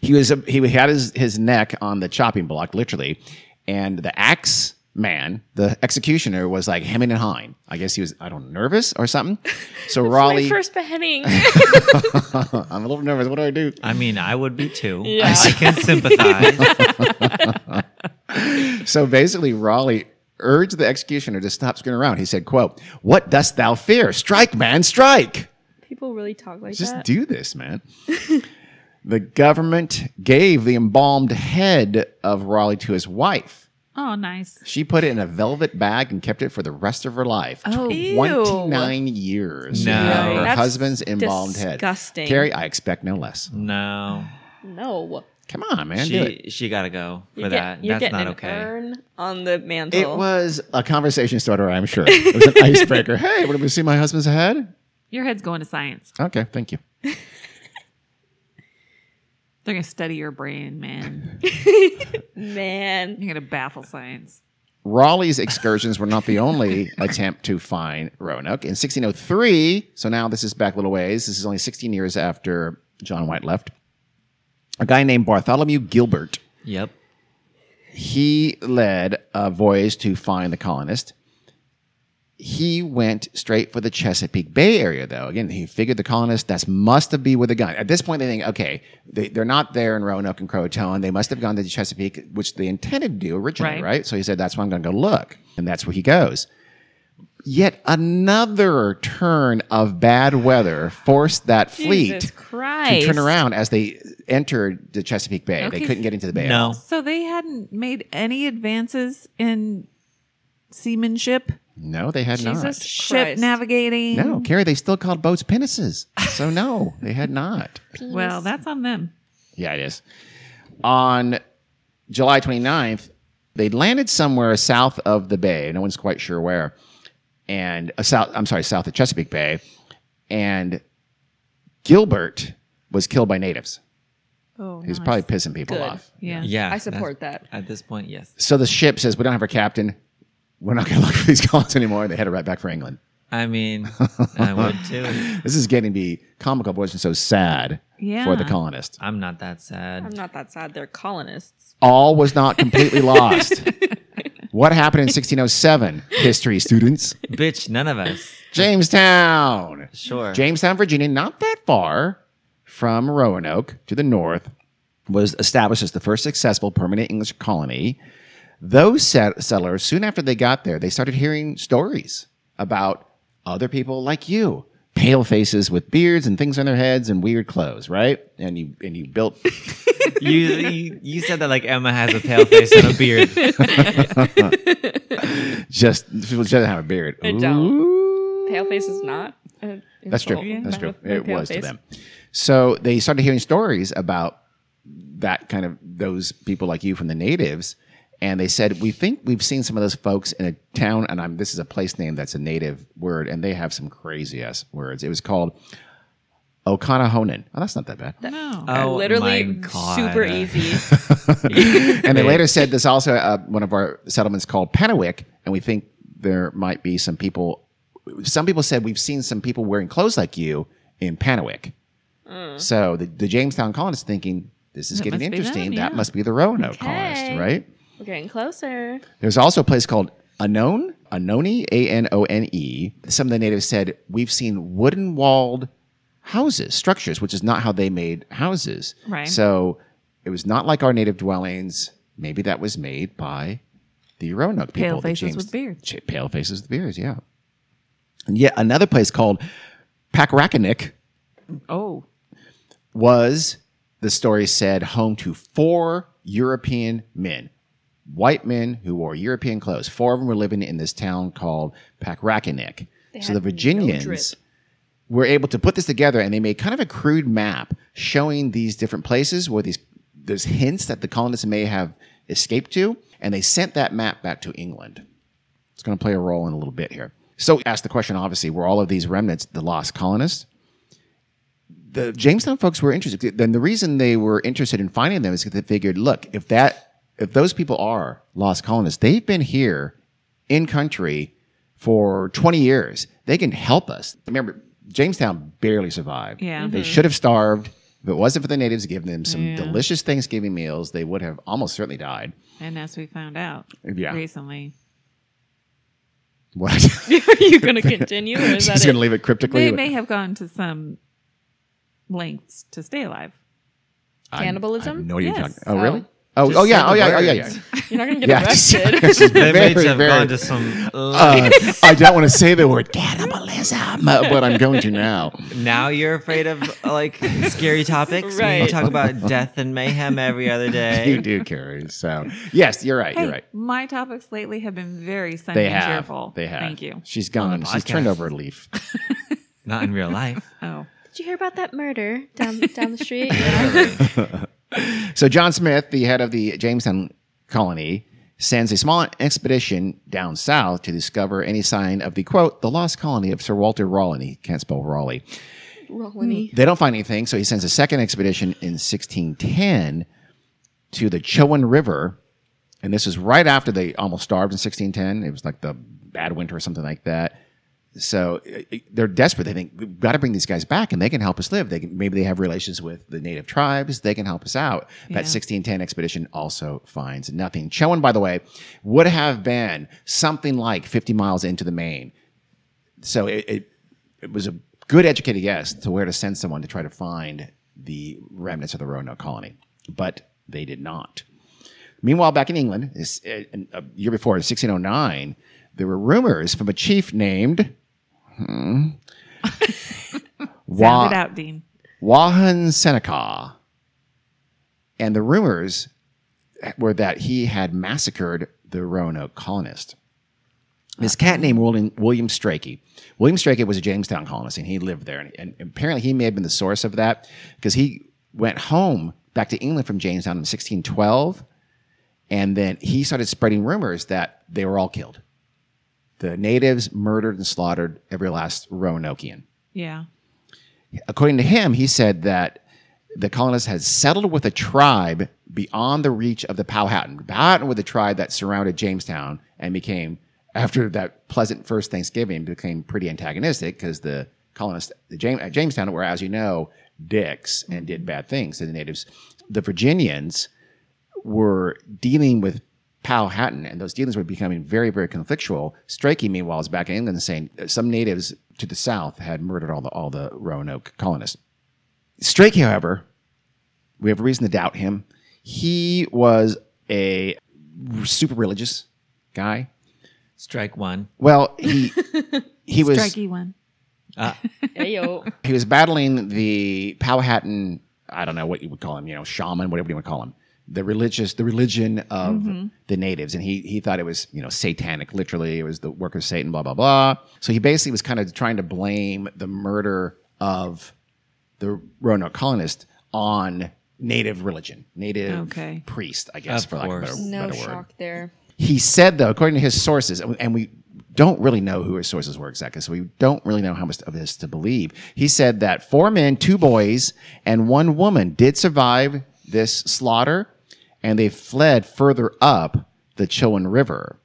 S3: He was he had his his neck on the chopping block, literally, and the axe man, the executioner, was like hemming and hawing. I guess he was I don't know, nervous or something. (laughs) So
S2: My
S3: Raleigh,
S2: first beheading. (laughs)
S3: I'm a little nervous. What do I do?
S4: I mean, I would be too.
S2: Yeah.
S4: I can sympathize. (laughs)
S3: So basically, Raleigh urged the executioner to stop screwing around. He said, "quote What dost thou fear? Strike, man, strike."
S2: People really talk like
S3: Just
S2: that.
S3: Just do this, man. the government gave the embalmed head of Raleigh to his wife.
S1: Oh, nice.
S3: She put it in a velvet bag and kept it for the rest of her life.
S1: Oh.
S2: Ew.
S3: 29 years.
S4: No.
S3: Her
S2: That's
S3: husband's embalmed head.
S2: disgusting.
S3: Carrie, I expect no less.
S4: no.
S2: no.
S3: Come on, man. do it.
S4: She she gotta go for
S2: You're,
S4: that.
S2: get, you're
S4: That's
S2: getting
S4: not
S2: an
S4: okay.
S2: urn on the mantle.
S3: It was a conversation starter, I'm sure. (laughs) It was an icebreaker. hey, want to see my husband's head?
S1: Your head's going to science.
S3: Okay, thank you.
S1: They're going to study your brain, man. (laughs)
S2: Man.
S1: You're going to baffle science.
S3: Raleigh's excursions were not the only (laughs) attempt to find Roanoke. In 1603, so now this is back a little ways, this is only 16 years after John White left, a guy named Bartholomew Gilbert,
S4: Yep.
S3: he led a voyage to find the colonist. He went straight for the Chesapeake Bay area, though. Again, he figured the colonists that must have been with a gun. At this point, they think, okay, they, they're not there in Roanoke and Croatoan. They must have gone to the Chesapeake, which they intended to do originally,
S1: Right.
S3: right? So he said, that's why I'm going to go look. And that's where he goes. Yet another turn of bad weather forced that fleet to turn around as they entered the Chesapeake Bay. They couldn't get into the bay.
S4: No.
S1: So they hadn't made any advances in seamanship,
S3: No, they had
S2: Jesus
S3: not.
S1: ship
S2: Christ.
S1: navigating.
S3: No, Carrie, they still called boats pinnaces. So no, they had not. (laughs)
S1: Well, that's on them.
S3: Yeah, it is. On July 29th, they landed somewhere south of the bay. No one's quite sure where. And uh, south, I'm sorry, south of Chesapeake Bay. And Gilbert was killed by natives.
S1: Oh,
S3: He was
S1: nice.
S3: probably pissing people
S2: Good.
S3: off.
S1: yeah.
S4: Yeah.
S2: I support that.
S4: At this point, yes.
S3: So the ship says, We don't have our captain. We're not going (laughs) to look for these colonists anymore. They headed right back for England.
S4: I mean, (laughs) I would too.
S3: This is getting to be comical, but it wasn't so sad Yeah. for the colonists.
S4: I'm not that sad.
S2: I'm not that sad. They're colonists.
S3: all was not completely (laughs) lost. what happened in 1607? History students.
S4: Bitch, none of us.
S3: Jamestown.
S4: Sure.
S3: Jamestown, Virginia, not that far from Roanoke to the north, was established as the first successful permanent English colony. Those set- settlers, soon after they got there, they started hearing stories about other people like you. Pale faces with beards and things on their heads and weird clothes, right? And you and you built (laughs)
S4: you, you you said that like Emma has a pale face and a beard. (laughs)
S3: just doesn't have a beard.
S2: I don't.
S3: Ooh.
S2: Paleface is not. a
S3: That's true.
S2: insult.
S3: That's true.
S2: My- my
S3: It
S2: pale
S3: was to them. So they started hearing stories about that kind of those people like you from the natives, and they said we think we've seen some of those folks in a town, and I'm this is a place name that's a native word, and they have some crazy ass words. It was called Okanahonan. Oh, that's not that bad.
S1: No.
S4: Oh,
S2: Literally
S4: my God.
S2: super easy. (laughs)
S3: and they later said there's also uh, one of our settlements called Panawick, and we think there might be some people. Some people said we've seen some people wearing clothes like you in Panawick. So the, the Jamestown colonists thinking this is
S1: That
S3: getting
S1: must be them,
S3: interesting. That must be the Roanoke colonists, right?
S2: We're getting closer.
S3: There's also a place called Anone, Anone, A N O N E. Some of the natives said we've seen wooden walled houses, structures, which is not how they made houses.
S1: Right.
S3: So it was not like our native dwellings. Maybe that was made by the Roanoke people.
S1: Pale faces with beards.
S3: Pale faces with beards, yeah. And yet another place called Packarackanick
S1: Oh.
S3: was the story said, home to four European men, white men who wore European clothes. Four of them were living in this town called Pakrakinik. So the
S2: had no
S3: Virginians were able to put this together and they made kind of a crude map showing these different places where these there's hints that the colonists may have escaped to, and they sent that map back to England. It's going to play a role in a little bit here. So, ask the question obviously, were all of these remnants the lost colonists? The Jamestown folks were interested. Then the reason they were interested in finding them is because they figured, look, if that if those people are lost colonists, they've been here in country for 20 years. They can help us. Remember, Jamestown barely survived.
S1: Yeah.
S3: They mm-hmm. should have starved. If it wasn't for the natives giving them some
S1: Yeah.
S3: delicious Thanksgiving meals, they would have almost certainly died.
S1: And as we found out
S3: Yeah.
S1: recently,
S3: What?
S2: Are (laughs) (laughs) you going to continue? Or is
S3: She's
S2: that
S3: going to leave it cryptically.
S1: they may have gone to some lengths to stay alive.
S3: I- I
S2: Cannibalism?
S3: have no idea you're
S1: Yes.
S3: talking- Oh,
S2: Oh.
S3: really? Oh.
S4: Oh,
S3: oh yeah, oh yeah, oh yeah, yeah.
S2: You're not going to get
S3: Yeah, just-
S2: arrested.
S3: this is
S4: They may
S3: very,
S4: have
S3: very-
S4: gone to some.
S3: Uh, I don't want to say the word cannibalism, but I'm going to now.
S4: now you're afraid of like scary topics. We
S2: Right.
S4: talk about death and mayhem every other (laughs) day.
S3: You do, Carrie. So, yes, you're right.
S1: Hey,
S3: You're right.
S1: my topics lately have been very sunny
S3: They
S1: and cheerful.
S3: They have.
S1: Thank you.
S3: She's gone. She's turned over a leaf.
S4: Not in real life. (laughs)
S1: Oh,
S2: Did you hear about that murder down down the street? Yeah. (laughs)
S3: So John Smith, the head of the Jamestown colony, sends a small expedition down south to discover any sign of the quote, the lost colony of Sir Walter Raleigh. He can't spell Raleigh.
S2: Rolling.
S3: They don't find anything, so he sends a second expedition in 1610 to the Chowan River. And this is right after they almost starved in 1610. It was like the bad winter or something like that. So uh, they're desperate. They think we've got to bring these guys back, and they can help us live. They can, maybe they have relations with the native tribes. They can help us out.
S1: Yeah.
S3: That 1610 expedition also finds nothing. Chowan, by the way, would have been something like 50 miles into the main so it, it it was a good educated guess to where to send someone to try to find the remnants of the Roanoke colony, but they did not. Meanwhile, back in England, this, uh, a year before, in 1609, there were rumors from a chief named hmm, Wa-
S1: sound it out, Dean.
S3: Wahunsenacawh. And the rumors were that he had massacred the Roanoke colonist. This cat named William, William Strachey. William Strachey was a Jamestown colonist, and he lived there. And, and apparently, he may have been the source of that because he went home back to England from Jamestown in 1612, and then he started spreading rumors that they were all killed. The natives murdered and slaughtered every last Roanokean
S1: Yeah.
S3: according to him, he said that the colonists had settled with a tribe beyond the reach of the Powhatan. Powhatan were the tribe that surrounded Jamestown and became, after that pleasant first Thanksgiving, became pretty antagonistic because the colonists the at uh, Jamestown were, as you know, dicks and did mm-hmm. bad things to the natives. The Virginians were dealing with Powhatan, and those dealings were becoming very, very conflictual. Strachey, meanwhile, is back in England saying uh, some natives to the south had murdered all the all the Roanoke colonists. Strachey, however, we have reason to doubt him. He was a super religious guy.
S4: Strike one.
S3: Well, he (laughs) he was
S1: Strikey one. (laughs)
S2: Hey, yo.
S3: he was battling the Powhatan. I don't know what you would call him. You know, shaman, whatever you would call him. The religious, the religion of mm-hmm. the natives, and he he thought it was you know satanic. Literally, it was the work of Satan. Blah blah blah. So he basically was kind of trying to blame the murder of the Roanoke colonists on native religion, native
S1: Okay.
S3: priest, I guess,
S4: Of
S3: for lack of a better,
S2: No
S3: better word.
S2: shock there.
S3: He said, though, according to his sources, and we don't really know who his sources were exactly, so we don't really know how much of this to believe. He said that four men, two boys, and one woman did survive this slaughter, and they fled further up the Chowan River.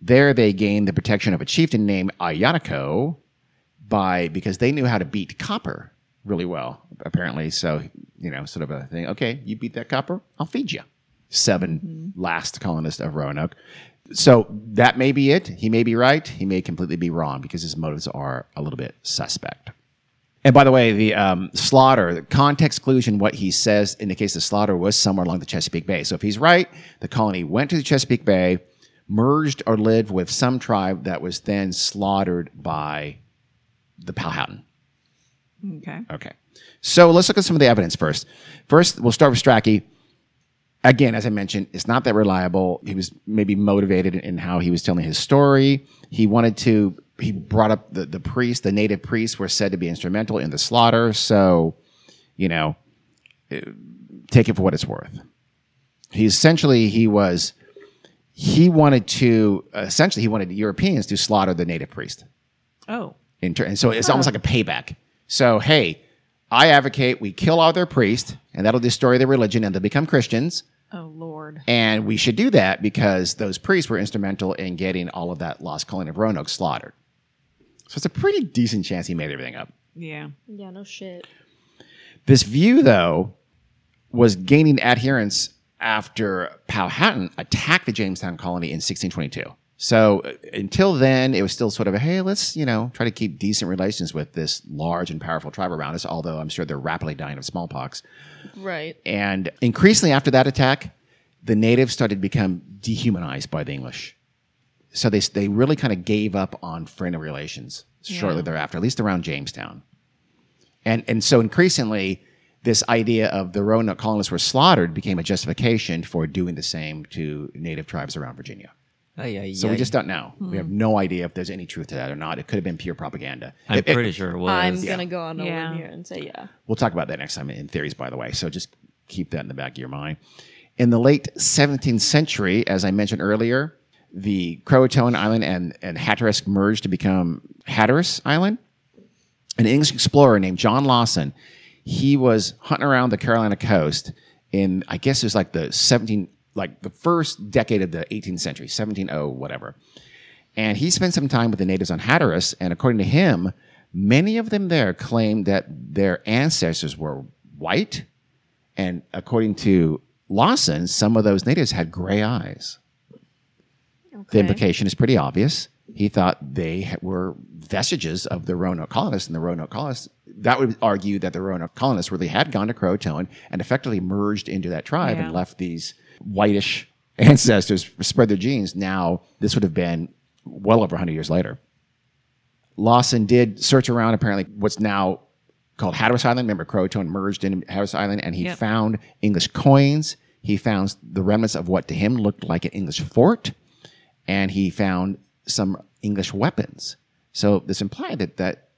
S3: There, they gained the protection of a chieftain named Eyanoco by because they knew how to beat copper really well, apparently. So, you know, sort of a thing. Okay, you beat that copper, I'll feed you. 7 mm-hmm. last colonists of Roanoke. So that may be it. He may be right. He may completely be wrong because his motives are a little bit suspect. And by the way, the um, slaughter, the context exclusion, what he says indicates the case of the slaughter was somewhere along the Chesapeake Bay. So if he's right, the colony went to the Chesapeake Bay, merged or lived with some tribe that was then slaughtered by the Powhatan.
S1: Okay.
S3: Okay. So let's look at some of the evidence first. First, we'll start with Strachey. Again, as I mentioned, it's not that reliable. He was maybe motivated in how he was telling his story. He wanted to, he brought up the, the priests, the native priests were said to be instrumental in the slaughter. So, you know, take it for what it's worth. He essentially, he was, he wanted to, essentially, he wanted the Europeans to slaughter the native priest.
S1: Oh,
S3: In ter- and so it's almost like a payback. So, hey, I advocate we kill all their priests, and that'll destroy their religion, and they'll become Christians.
S1: oh Lord.
S3: And we should do that because those priests were instrumental in getting all of that lost colony of Roanoke slaughtered. So it's a pretty decent chance he made everything up.
S1: Yeah.
S2: Yeah, no shit.
S3: This view, though, was gaining adherence after Powhatan attacked the Jamestown colony in 1622. So uh, until then, it was still sort of a hey, let's you know try to keep decent relations with this large and powerful tribe around us. Although I'm sure they're rapidly dying of smallpox.
S2: Right.
S3: And increasingly after that attack, the natives started to become dehumanized by the English. So they, they really kind of gave up on friendly relations shortly
S1: Yeah.
S3: thereafter, at least around Jamestown. And, and so increasingly, this idea of the Roanoke colonists were slaughtered became a justification for doing the same to native tribes around Virginia.
S4: Ay, ay,
S3: So we just don't know. We have hmm. no idea if there's any truth to that or not. It could have been pure propaganda.
S4: I'm
S3: It- it-
S4: pretty sure it was.
S2: I'm gonna go on a
S1: Yeah.
S2: limb here and say yeah.
S3: We'll talk about that next time in theories, by the way. So just keep that in the back of your mind. In the late 17th century, as I mentioned earlier, the Croatoan Island and, and Hatteras merged to become Hatteras Island. An English explorer named John Lawson, he was hunting around the Carolina coast in, I guess it was like the 17, like the first decade of the 18th century, 1700, whatever. And he spent some time with the natives on Hatteras, and according to him, many of them there claimed that their ancestors were white, and according to Lawson, some of those natives had gray eyes. The implication is pretty obvious. He thought they were vestiges of the Roanoke colonists, and the Roanoke colonists. That would argue that the Roanoke colonists really had gone to Croatoan and effectively merged into that tribe
S1: Yeah.
S3: and left these whitish (laughs) ancestors spread their genes. Now, this would have been well over 100 years later. Lawson did search around, apparently, what's now called Hatteras Island. Remember, Croatoan merged into Hatteras Island, and he
S1: Yep.
S3: found English coins. He found the remnants of what to him looked like an English fort, and he found some English weapons. So this implied that that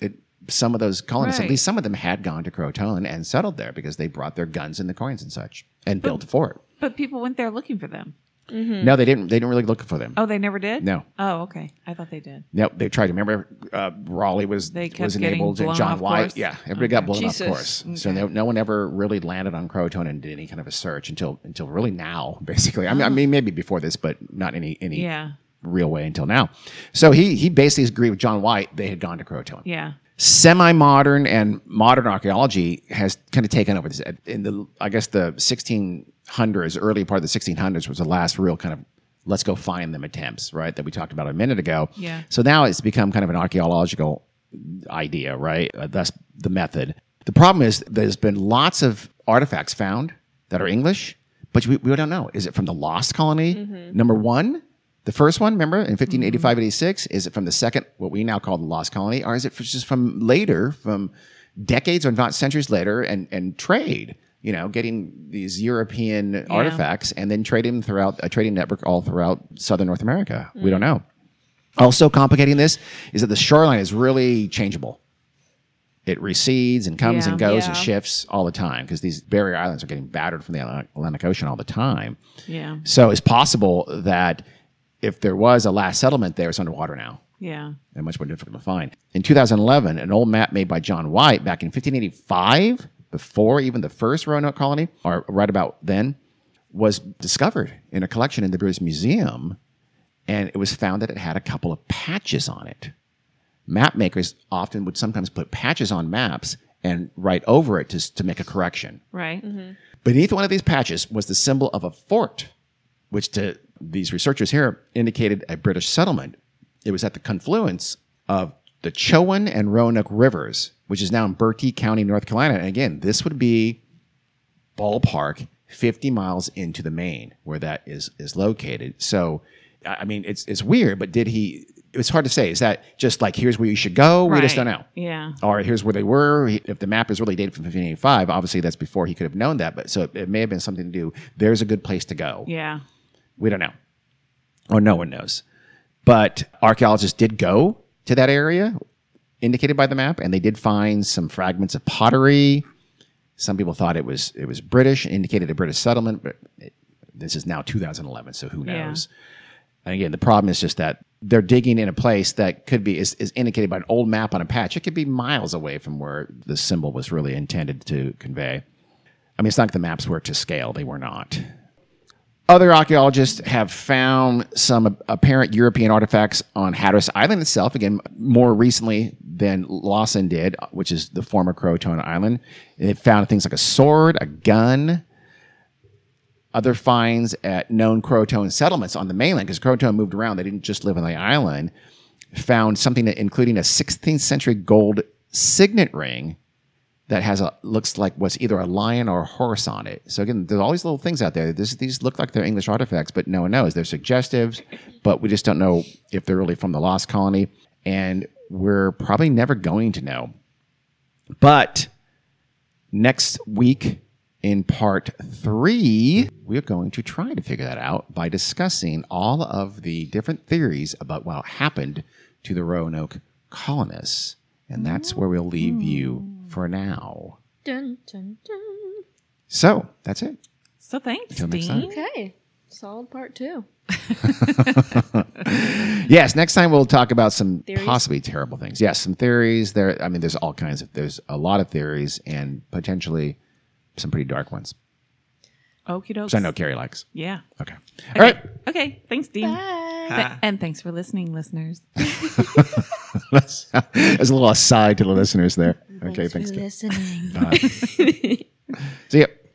S3: it, some of those colonists, at
S1: Right.
S3: least some of them, had gone to Croatoan and settled there because they brought their guns and the coins and such and built a fort.
S1: But people went there looking for them.
S3: No, they didn't. They didn't really look for them.
S1: Oh, they never did?
S3: No.
S1: Oh, okay. I thought they did.
S3: No, they tried to remember uh, Raleigh was
S1: They kept
S3: was enabled and John White. Yeah, everybody got blown
S2: Jesus.
S3: off course. So no, no one ever really landed on Croatoan and did any kind of a search until until really now, (laughs) basically. I mean, I mean maybe before this, but not any any
S1: Yeah.
S3: real way until now. So he he basically agreed with John White. They had gone to Croatoan
S1: Yeah.
S3: Semi-modern and modern archaeology has kind of taken over this. In the i guess the 1600s early part of the 1600s was the last real kind of let's go find them attempts right that we talked about a minute ago.
S1: Yeah.
S3: so now it's become kind of an archaeological idea right? Uh, that's the method. The problem is there's been lots of artifacts found that are english but we, we don't know. Is it from the lost colony? Number one the first one, remember, in 1585 mm-hmm. 86, is it from the second, what we now call the lost colony, or is it just from later, from decades or not centuries later, and, and trade? You know, getting these European artifacts and then trading throughout a trading network all throughout southern North America. We don't mm. know. Also, complicating this is that the shoreline is really changeable. It recedes and comes
S1: Yeah.
S3: and goes and shifts all the time because these barrier islands are getting battered from the Atlantic Ocean all the time.
S1: Yeah.
S3: So it's possible that if there was a last settlement there, it's underwater now
S1: Yeah.
S3: and much more difficult to find. In 2011, an old map made by John White back in 1585, before even the first Roanoke colony, or right about then, was discovered in a collection in the British Museum, and it was found that it had a couple of patches on it. Map makers often would sometimes put patches on maps and write over it to, to make a correction.
S1: Right. Mm-hmm.
S3: Beneath one of these patches was the symbol of a fort, which to these researchers here indicated a British settlement. It was at the confluence of the Chowan and Roanoke rivers, which is now in Bertie County, North Carolina. And again, this would be ballpark 50 miles into the main where that is is located. So, I mean, it's it's weird, but did he it's hard to say. Is that just like here's where you should go? We just don't know.
S1: Yeah.
S3: Or here's where they were. If the map is really dated from 1585, obviously that's before he could have known that. But so it, it may have been something to do. There's a good place to go.
S1: Yeah.
S3: We don't know. Or no one knows. But archaeologists did go to that area indicated by the map, and they did find some fragments of pottery. Some people thought it was it was British, indicated a British settlement, but it, this is now 2011, so who
S1: Yeah.
S3: knows? And again, the problem is just that they're digging in a place that could be is, is indicated by an old map on a patch. It could be miles away from where the symbol was really intended to convey. I mean, it's not like the maps were to scale; they were not. Other archaeologists have found some apparent European artifacts on Hatteras Island itself, again, more recently than Lawson did, which is the former Croatoan Island. They found things like a sword, a gun, other finds at known Croatoan settlements on the mainland, because Croatoan moved around. They didn't just live on the island. Found something that, including a 16th century gold signet ring that has a looks like what's either a lion or a horse on it. So again, there's all these little things out there. This, these look like they're English artifacts, but no one knows. They're suggestives, but we just don't know if they're really from the lost colony, and we're probably never going to know. But next week in part three, we're going to try to figure that out by discussing all of the different theories about what happened to the Roanoke colonists. And that's where we'll leave you for now.
S2: Dun, dun, dun.
S3: So that's it.
S1: So thanks,
S3: Until next time.
S1: Dean.
S2: Okay. Solid part two. (laughs)
S3: Yes, next time we'll talk about some
S2: Theories?
S3: possibly terrible things. Yes, some theories. There, I mean, there's all kinds of. There's a lot of theories and potentially some pretty dark ones.
S1: Okie dokes.
S3: So I know Carrie likes.
S1: Yeah.
S3: Okay. All right.
S1: Okay. Thanks, Dean.
S2: Bye.
S1: Th- and thanks for listening, listeners. (laughs)
S3: That's, that's a little aside to the listeners there. Okay, thanks.
S2: for
S3: Tim.
S2: listening. (laughs)
S3: See ya.